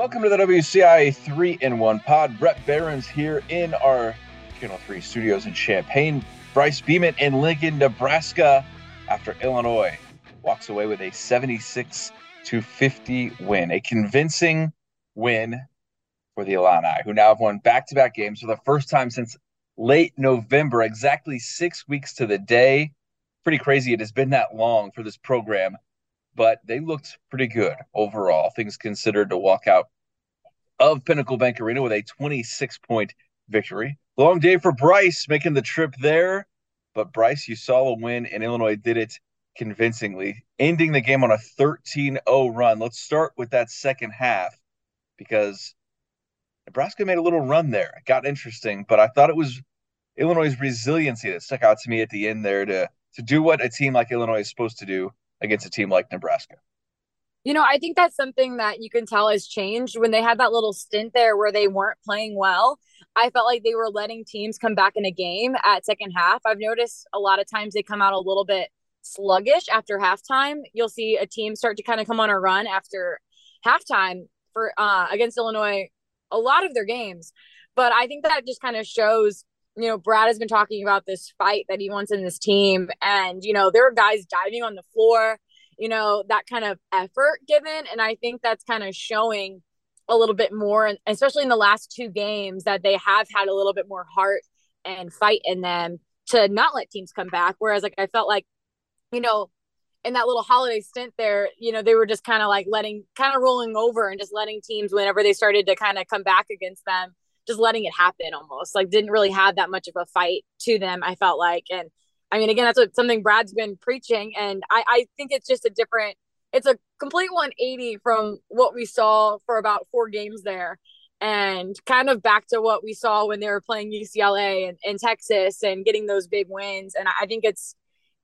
Welcome to the WCI 3 in 1 pod. Brett Behrens here in our Channel 3 studios in Champaign. Bryce Beeman in Lincoln, Nebraska, after Illinois walks away with a 76 to 50 win. A convincing win for the Illini, who now have won back to back games for the first time since late November, exactly six weeks to the day. Pretty crazy it has been that long for this program, but they looked pretty good overall, things considered to walk out of Pinnacle Bank Arena with a 26 point victory. Long day for Bryce making the trip there, but Bryce, you saw a win, and Illinois did it convincingly, ending the game on a 13 0 run. Let's start with that second half because Nebraska made a little run there. It got interesting, but I thought it was Illinois' resiliency that stuck out to me at the end there to to do what a team like Illinois is supposed to do against a team like Nebraska. You know, I think that's something that you can tell has changed when they had that little stint there where they weren't playing well. I felt like they were letting teams come back in a game at second half. I've noticed a lot of times they come out a little bit sluggish after halftime. You'll see a team start to kind of come on a run after halftime for uh, against Illinois a lot of their games. But I think that just kind of shows, you know, Brad has been talking about this fight that he wants in this team. And, you know, there are guys diving on the floor, you know, that kind of effort given. And I think that's kind of showing a little bit more, and especially in the last two games, that they have had a little bit more heart and fight in them to not let teams come back. Whereas, like, I felt like, you know, in that little holiday stint there, you know, they were just kind of like letting, kind of rolling over and just letting teams, whenever they started to kind of come back against them, just letting it happen almost. Like, didn't really have that much of a fight to them, I felt like. And I mean, again, that's what something Brad's been preaching. And I, I think it's just a different, it's a complete 180 from what we saw for about four games there. And kind of back to what we saw when they were playing UCLA and, and Texas and getting those big wins. And I think it's,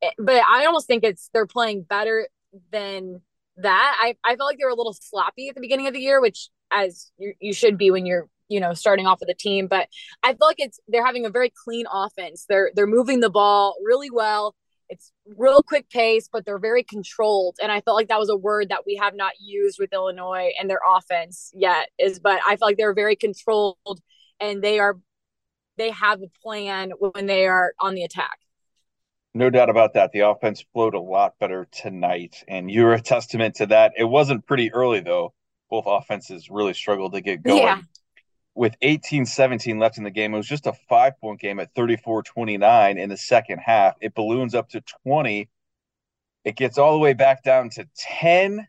eh, but I almost think it's they're playing better than that. I, I felt like they were a little sloppy at the beginning of the year, which as you, you should be when you're you know starting off with a team. But I feel like it's they're having a very clean offense. They're they're moving the ball really well. It's real quick pace, but they're very controlled. And I felt like that was a word that we have not used with Illinois and their offense yet. Is but I feel like they're very controlled and they are they have a plan when they are on the attack. No doubt about that. The offense flowed a lot better tonight, and you're a testament to that. It wasn't pretty early, though. Both offenses really struggled to get going. Yeah. With 18 17 left in the game, it was just a five point game at 34 29 in the second half. It balloons up to 20. It gets all the way back down to 10.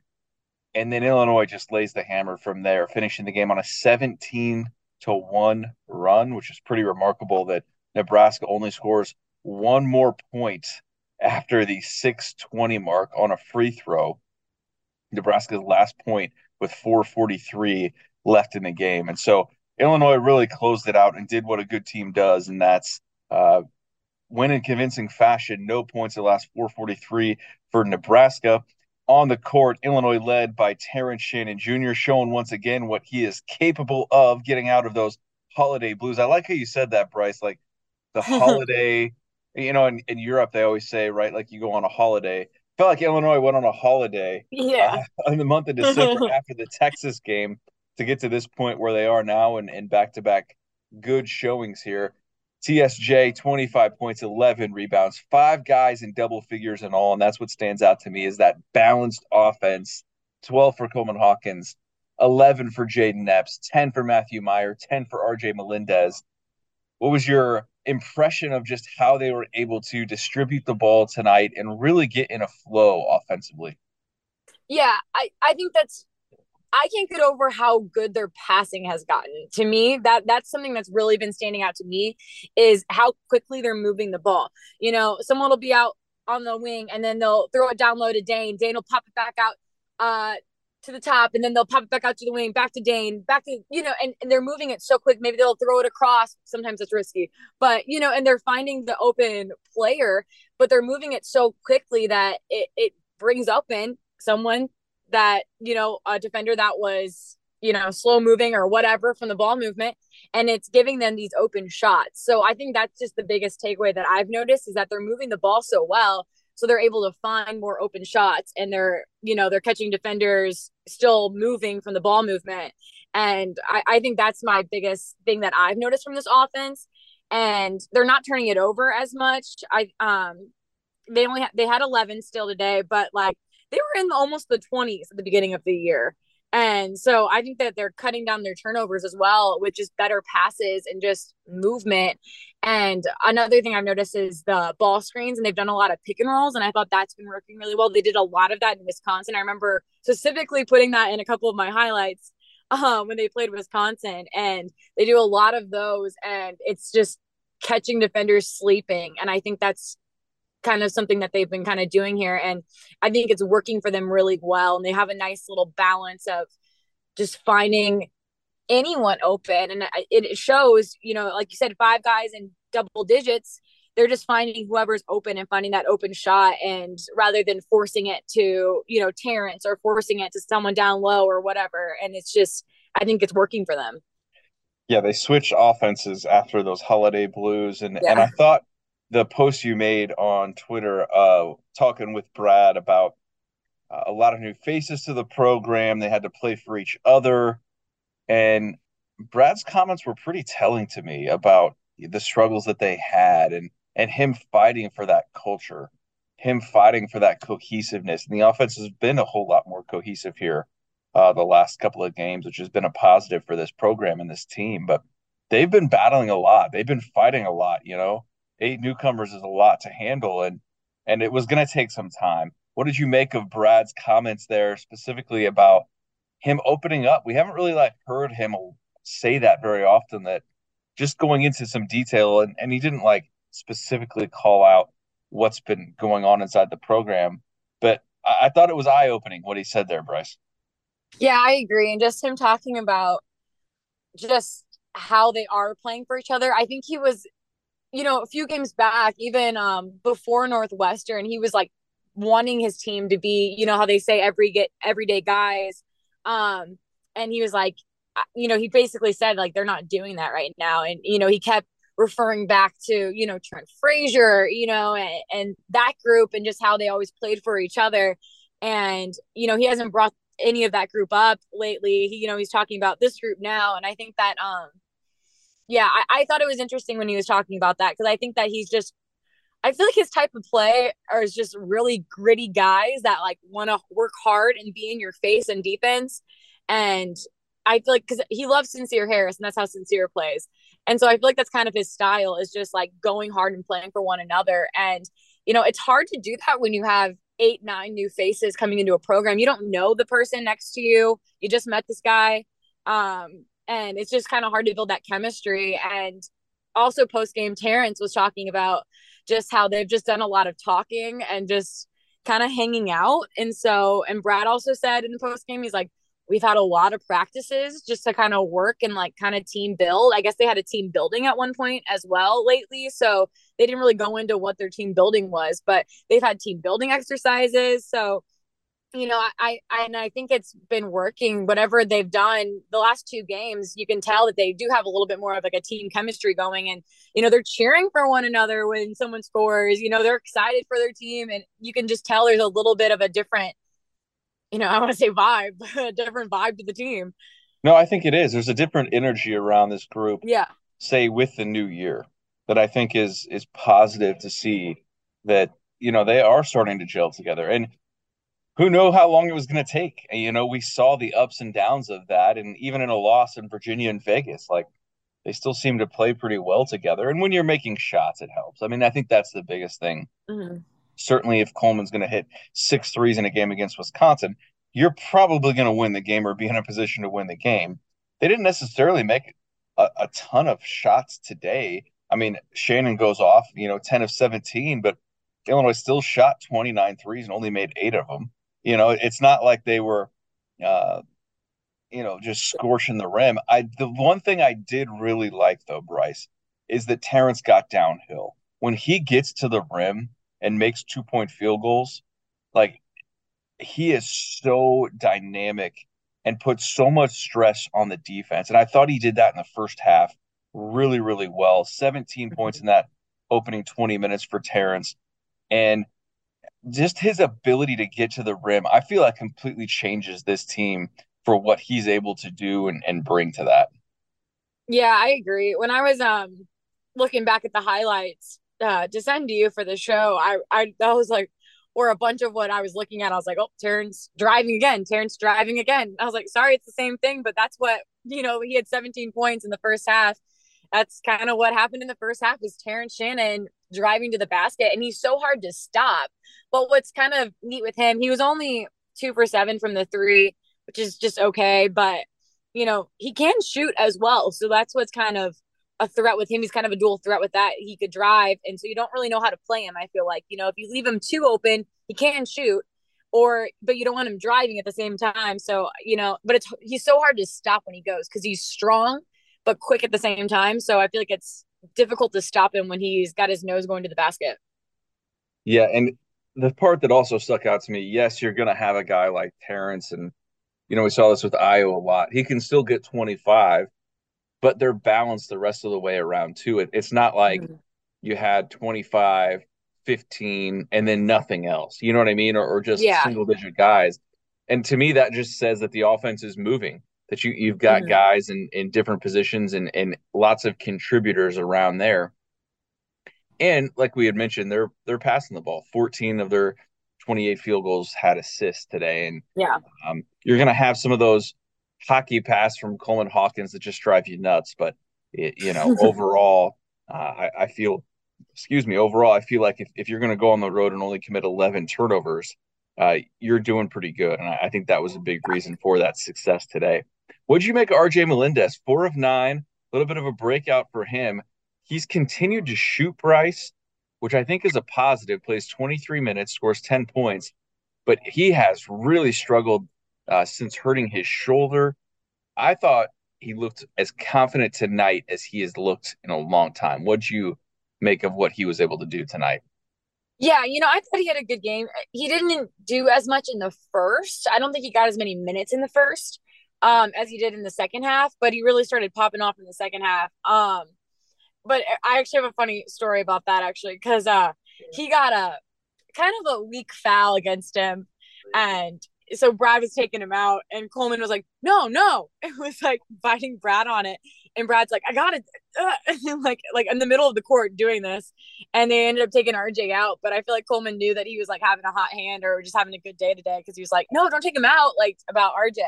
And then Illinois just lays the hammer from there, finishing the game on a 17 to 1 run, which is pretty remarkable that Nebraska only scores one more point after the 620 mark on a free throw. Nebraska's last point with 443 left in the game. And so Illinois really closed it out and did what a good team does, and that's uh, win in convincing fashion. No points in the last 443 for Nebraska. On the court, Illinois led by Terrence Shannon Jr., showing once again what he is capable of getting out of those holiday blues. I like how you said that, Bryce. Like the holiday you know, in, in Europe, they always say, right, like you go on a holiday. Felt like Illinois went on a holiday yeah. Uh, in the month of December after the Texas game to get to this point where they are now and, and back-to-back good showings here. TSJ, 25 points, 11 rebounds, five guys in double figures and all. And that's what stands out to me is that balanced offense. 12 for Coleman Hawkins, 11 for Jayden Epps, 10 for Matthew Mayer, 10 for RJ Melendez. What was your impression of just how they were able to distribute the ball tonight and really get in a flow offensively. Yeah, I, I think that's I can't get over how good their passing has gotten. To me, that that's something that's really been standing out to me is how quickly they're moving the ball. You know, someone will be out on the wing and then they'll throw it down low to Dain. Dain will pop it back out uh to the top and then they'll pop it back out to the wing, back to Dain, back to, you know, and, and they're moving it so quick. Maybe they'll throw it across. Sometimes it's risky, but, you know, and they're finding the open player, but they're moving it so quickly that it, it brings open someone that, you know, a defender that was, you know, slow moving or whatever from the ball movement. And it's giving them these open shots. So I think that's just the biggest takeaway that I've noticed is that they're moving the ball so well so they're able to find more open shots and they're you know they're catching defenders still moving from the ball movement And I, I think that's my biggest thing that I've noticed from this offense. And they're not turning it over as much. I um they only ha- they had 11 still today, but like they were in almost the 20s at the beginning of the year. And so I think that they're cutting down their turnovers as well with just better passes and just movement. And another thing I've noticed is the ball screens, and they've done a lot of pick and rolls. And I thought that's been working really well. They did a lot of that in Wisconsin. I remember specifically putting that in a couple of my highlights um, when they played Wisconsin. And they do a lot of those. And it's just catching defenders sleeping. And I think that's kind of something that they've been kind of doing here. And I think it's working for them really well. And they have a nice little balance of just finding anyone open. And it shows, you know, like you said, five guys in double digits. They're just finding whoever's open and finding that open shot, and rather than forcing it to, you know, Terrence or forcing it to someone down low or whatever. And it's just, I think it's working for them. Yeah, they switched offenses after those holiday blues, and yeah. and I thought the post you made on Twitter, uh, talking with Brad about uh, a lot of new faces to the program. They had to play for each other, and Brad's comments were pretty telling to me about the struggles that they had, and and him fighting for that culture, him fighting for that cohesiveness. And the offense has been a whole lot more cohesive here uh, the last couple of games, which has been a positive for this program and this team. But they've been battling a lot. They've been fighting a lot. You know, eight newcomers is a lot to handle, and and it was going to take some time. What did you make of Brad's comments there, specifically about him opening up? We haven't really like heard him say that very often. That just going into some detail, and and he didn't like specifically call out what's been going on inside the program, but I, I thought it was eye opening what he said there, Bryce. Yeah, I agree, and just him talking about just how they are playing for each other. I think he was you know, a few games back, even um, before Northwestern, he was like wanting his team to be, you know, how they say every get everyday guys. Um, and he was like, uh, you know, he basically said like they're not doing that right now, and you know, he kept referring back to you know Trent Frazier, you know, and, and that group, and just how they always played for each other. And you know, he hasn't brought any of that group up lately. He, you know, he's talking about this group now, and I think that um yeah, I, I thought it was interesting when he was talking about that because I think that he's just I feel like his type of play are just really gritty guys that like want to work hard and be in your face and defense. And I feel like because he loves Sincere Harris and that's how Sincere plays. And so I feel like that's kind of his style is just like going hard and playing for one another. And, you know, it's hard to do that when you have eight, nine new faces coming into a program. You don't know the person next to you. You just met this guy. Um, and it's just kind of hard to build that chemistry. And also post game terrence was talking about just how they've just done a lot of talking and just kind of hanging out. And so and brad also said in the post game he's like we've had a lot of practices just to kind of work and like kind of team build. I guess they had a team building at one point as well lately so they didn't really go into what their team building was but they've had team building exercises. So you know, I, I and I think it's been working. Whatever they've done the last two games, you can tell that they do have a little bit more of like a team chemistry going, and you know they're cheering for one another when someone scores. You know, they're excited for their team, and you can just tell there's a little bit of a different, you know, I want to say vibe, a different vibe to the team. No, I think it is. There's a different energy around this group. Yeah. Say with the new year that I think is is positive to see that you know they are starting to gel together and who knew how long it was going to take? And, you know, we saw the ups and downs of that, and even in a loss in Virginia and Vegas, like they still seem to play pretty well together. And when you're making shots, it helps. I mean, I think that's the biggest thing. Mm-hmm. Certainly, if Coleman's going to hit six threes in a game against Wisconsin, you're probably going to win the game or be in a position to win the game. They didn't necessarily make a, a ton of shots today. I mean, Shannon goes off, you know, 10 of 17, but Illinois still shot 29 threes and only made eight of them. You know, it's not like they were, uh, you know, just scorching the rim. I the one thing I did really like though, Bryce, is that Terrence got downhill when he gets to the rim and makes two point field goals. Like he is so dynamic and puts so much stress on the defense. And I thought he did that in the first half really, really well. 17 points in that opening 20 minutes for Terrence. And just his ability to get to the rim, I feel like completely changes this team for what he's able to do and, and bring to that. Yeah, I agree. When I was um looking back at the highlights uh to send to you for the show, I I that was like or a bunch of what I was looking at. I was like, oh, Terrence driving again. Terrence driving again. I was like, sorry, it's the same thing, but that's what you know. He had 17 points in the first half. That's kind of what happened in the first half. Was Terrence Shannon driving to the basket, and he's so hard to stop. But what's kind of neat with him, he was only two for seven from the three, which is just okay. But you know, he can shoot as well. So that's what's kind of a threat with him. He's kind of a dual threat with that. He could drive. And so you don't really know how to play him. I feel like, you know, if you leave him too open, he can shoot or, but you don't want him driving at the same time. So, you know, but it's, he's so hard to stop when he goes because he's strong, but quick at the same time. So I feel like it's difficult to stop him when he's got his nose going to the basket. Yeah. And the part that also stuck out to me, yes, you're going to have a guy like Terrence and you know, we saw this with Ayo a lot. He can still get 25, but they're balanced the rest of the way around too. It, it's not like mm-hmm. you had 25, 15, and then nothing else. You know what I mean? Or, or just yeah. single digit guys. And to me, that just says that the offense is moving. That you you've got mm-hmm. guys in in different positions and and lots of contributors around there. And like we had mentioned, they're they're passing the ball. 14 of their 28 field goals had assists today. And yeah, um, you're going to have some of those hockey pass from Coleman Hawkins that just drive you nuts. But, it, you know, overall, uh, I, I, feel, excuse me, overall, I feel like if, if you're going to go on the road and only commit 11 turnovers, uh, you're doing pretty good. And I, I, think that was a big reason for that success today. What did you make of RJ Melendez? Four of nine, a little bit of a breakout for him. He's continued to shoot Bryce which I think is a positive, plays 23 minutes, scores 10 points, but he has really struggled uh, since hurting his shoulder. I thought he looked as confident tonight as he has looked in a long time. What'd you make of what he was able to do tonight? Yeah, you know, I thought he had a good game. He didn't do as much in the first. I don't think he got as many minutes in the first um, as he did in the second half, but he really started popping off in the second half. Um, but I actually have a funny story about that actually because uh he got a kind of a weak foul against him and so Brad was taking him out and Coleman was like, no, no. It was like biting Brad on it. And Brad's like, I got it. Like, like in the middle of the court doing this. And they ended up taking RJ out. But I feel like Coleman knew that he was like having a hot hand or just having a good day today because he was like, no, don't take him out. Like about RJ.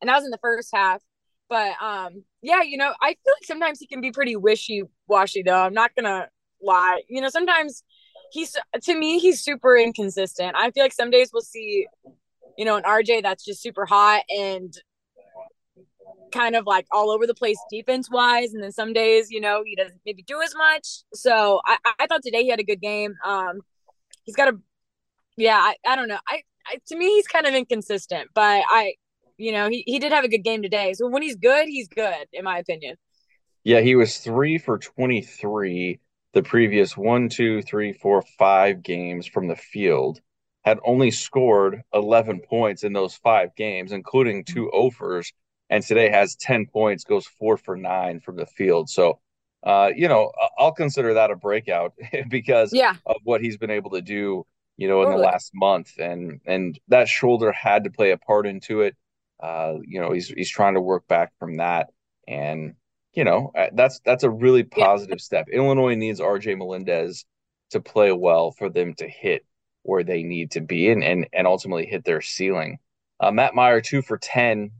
And that was in the first half. But um, yeah, you know, I feel like sometimes he can be pretty wishy washy though. I'm not gonna lie. You know, sometimes he's to me he's super inconsistent. I feel like some days we'll see, you know, an RJ that's just super hot and kind of like all over the place defense wise, and then some days, you know, he doesn't maybe do as much. So I, I thought today he had a good game. Um, he's got a yeah, I, I don't know. I, I to me he's kind of inconsistent, but I you know, he, he did have a good game today. So when he's good, he's good, in my opinion. Yeah, he was three for 23 the previous one, two, three, four, five games from the field. Had only scored 11 points in those five games, including two offers. And today has 10 points, goes four for nine from the field. So, uh, you know, I'll consider that a breakout because yeah. of what he's been able to do, you know, in totally. the last month. And and that shoulder had to play a part into it. Uh, you know, he's he's trying to work back from that, and you know uh, that's that's a really positive yeah. step. Illinois needs RJ Melendez to play well for them to hit where they need to be and and, and ultimately hit their ceiling. Uh, Matt Mayer two for ten,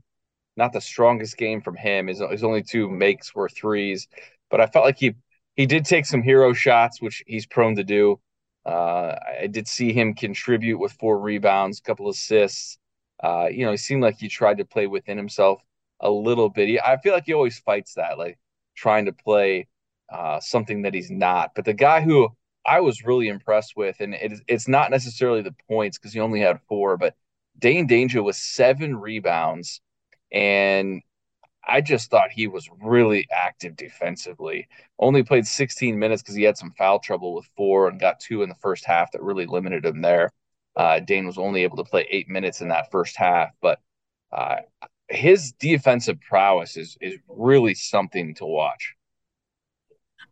not the strongest game from him. His, his only two makes were threes, but I felt like he he did take some hero shots, which he's prone to do. Uh, I did see him contribute with four rebounds, a couple assists. Uh, you know, he seemed like he tried to play within himself a little bit. He, I feel like he always fights that, like trying to play uh, something that he's not. But the guy who I was really impressed with, and it, it's not necessarily the points because he only had four, but Dain Dainja was seven rebounds, and I just thought he was really active defensively. Only played 16 minutes because he had some foul trouble with four and got two in the first half that really limited him there. Uh, Dain was only able to play eight minutes in that first half, but uh, his defensive prowess is is really something to watch.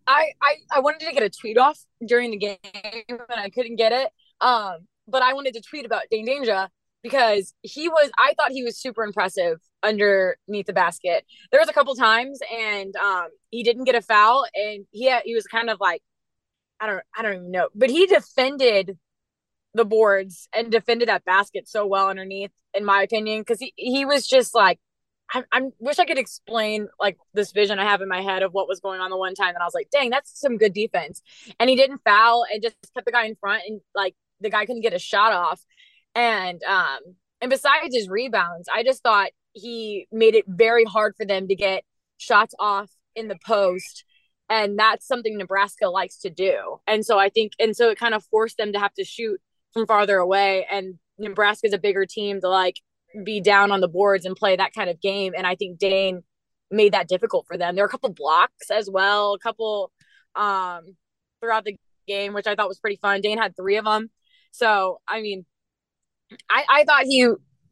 I, I I wanted to get a tweet off during the game and I couldn't get it. Um, but I wanted to tweet about Dain Dainja because he was I thought he was super impressive underneath the basket. There was a couple times and um he didn't get a foul and he had, he was kind of like I don't I don't even know, but he defended the boards and defended that basket so well underneath in my opinion cuz he he was just like I, I wish I could explain like this vision I have in my head of what was going on the one time and I was like, dang, that's some good defense. And he didn't foul and just kept the guy in front and like the guy couldn't get a shot off. And um and besides his rebounds, I just thought he made it very hard for them to get shots off in the post. And that's something Nebraska likes to do. And so I think and so it kind of forced them to have to shoot from farther away. And Nebraska's a bigger team to like be down on the boards and play that kind of game. And I think Dain made that difficult for them. There were a couple blocks as well, a couple um throughout the game, which I thought was pretty fun. Dain had three of them. So I mean, I, I thought he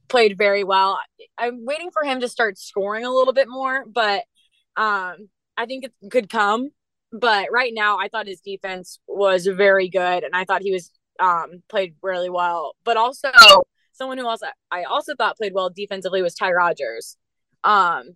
played very well. I'm waiting for him to start scoring a little bit more, but um, I think it could come. But right now, I thought his defense was very good, and I thought he was um, played really well. But also, someone who also I also thought played well defensively was Ty Rodgers, um,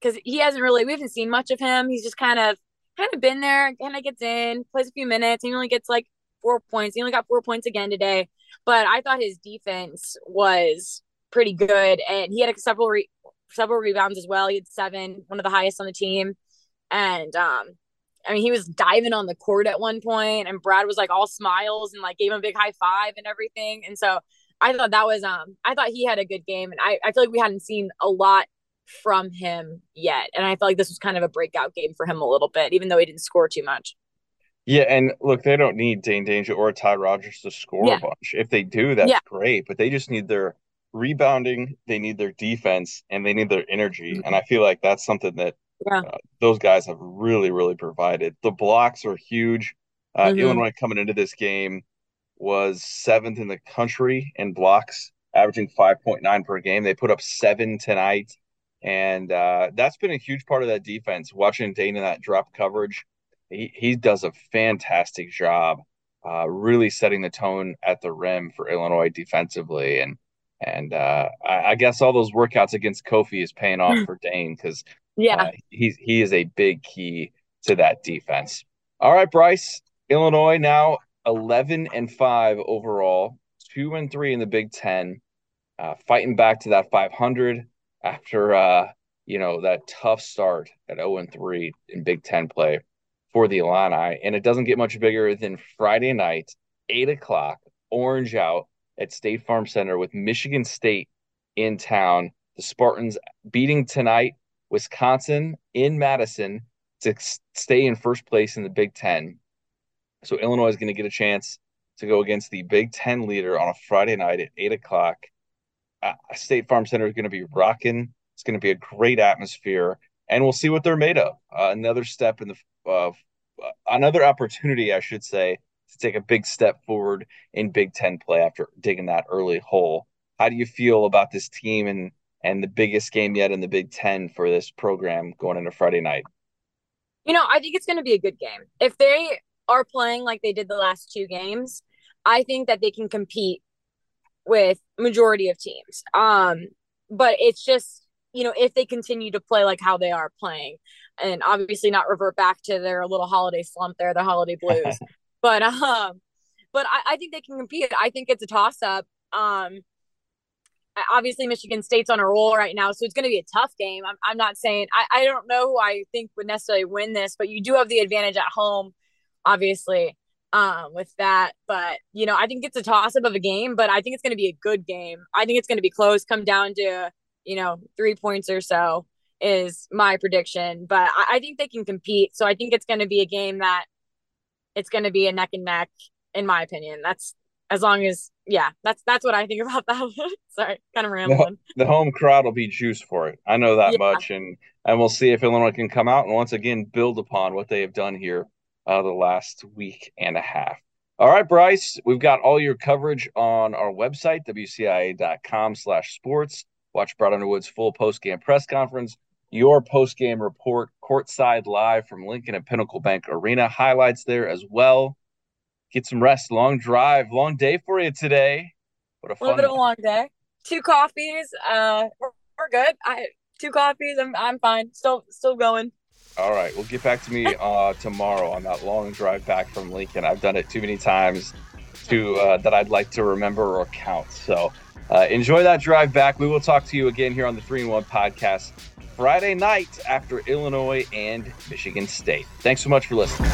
because he hasn't really we haven't seen much of him. He's just kind of kind of been there, kind of gets in, plays a few minutes, he only gets like four points. He only got four points again today, but I thought his defense was pretty good, and he had several re- several rebounds as well. He had seven, one of the highest on the team, and um, I mean, he was diving on the court at one point, and Brad was like all smiles and like gave him a big high five and everything. And so I thought that was um, I thought he had a good game, and I I feel like we hadn't seen a lot from him yet, and I felt like this was kind of a breakout game for him a little bit, even though he didn't score too much. Yeah, and look, they don't need Dain Dainja or Ty Rodgers to score yeah. a bunch. If they do, that's yeah. great. But they just need their rebounding, they need their defense, and they need their energy. Mm-hmm. And I feel like that's something that yeah. uh, those guys have really, really provided. The blocks are huge. Uh, mm-hmm. Illinois coming into this game was seventh in the country in blocks, averaging 5.9 per game. They put up seven tonight. And uh, that's been a huge part of that defense. Watching Dain in that drop coverage, he, he does a fantastic job uh, really setting the tone at the rim for Illinois defensively. And and uh, I, I, guess all those workouts against Kofi is paying off for Dain because yeah, uh, he's he is a big key to that defense. All right, Bryce, Illinois now eleven and five overall, two and three in the Big Ten, uh, fighting back to that five hundred after uh, you know that tough start at 0 and three in Big Ten play for the Illini, and it doesn't get much bigger than Friday night, eight o'clock, orange out at State Farm Center with Michigan State in town. The Spartans beating tonight Wisconsin in Madison to stay in first place in the Big Ten. So Illinois is going to get a chance to go against the Big Ten leader on a Friday night at eight o'clock. Uh, State Farm Center is going to be rocking. It's going to be a great atmosphere, and we'll see what they're made of. Uh, another step in the uh, another opportunity, I should say, to take a big step forward in Big Ten play after digging that early hole. How do you feel about this team and and the biggest game yet in the Big Ten for this program going into Friday night? You know, I think it's going to be a good game. If they are playing like they did the last two games, I think that they can compete with majority of teams. Um, but it's just you know if they continue to play like how they are playing and obviously not revert back to their little holiday slump there, the holiday blues. but um, but I, I think they can compete. I think it's a toss up. Um, obviously Michigan State's on a roll right now, so it's going to be a tough game. I'm, I'm not saying I, I don't know who I think would necessarily win this, but you do have the advantage at home, obviously, um, with that. But you know, I think it's a toss up of a game, but I think it's going to be a good game. I think it's going to be close, come down to you know three points or so is my prediction. But I, I think they can compete. So I think it's going to be a game that it's going to be a neck and neck, in my opinion. That's as long as yeah, that's that's what I think about that one. Sorry, kind of rambling. The, the, home crowd will be juice for it. I know that yeah. much, and and we'll see if Illinois can come out and once again build upon what they have done here uh, the last week and a half. All right, Bryce, we've got all your coverage on our website, wcia.com slash sports. Watch Brad Underwood's full post-game press conference your post game report courtside live from Lincoln and Pinnacle Bank Arena. Highlights there as well. Get some rest. Long drive, long day for you today. What a, a little bit of a long day. two coffees. Uh, we're, we're good. I two coffees. I'm I'm fine. Still still going. All right. Well, get back to me uh, tomorrow on that long drive back from Lincoln. I've done it too many times to uh, that I'd like to remember or count. So uh, enjoy that drive back. We will talk to you again here on the Three and One podcast Friday night after Illinois and Michigan State. Thanks so much for listening.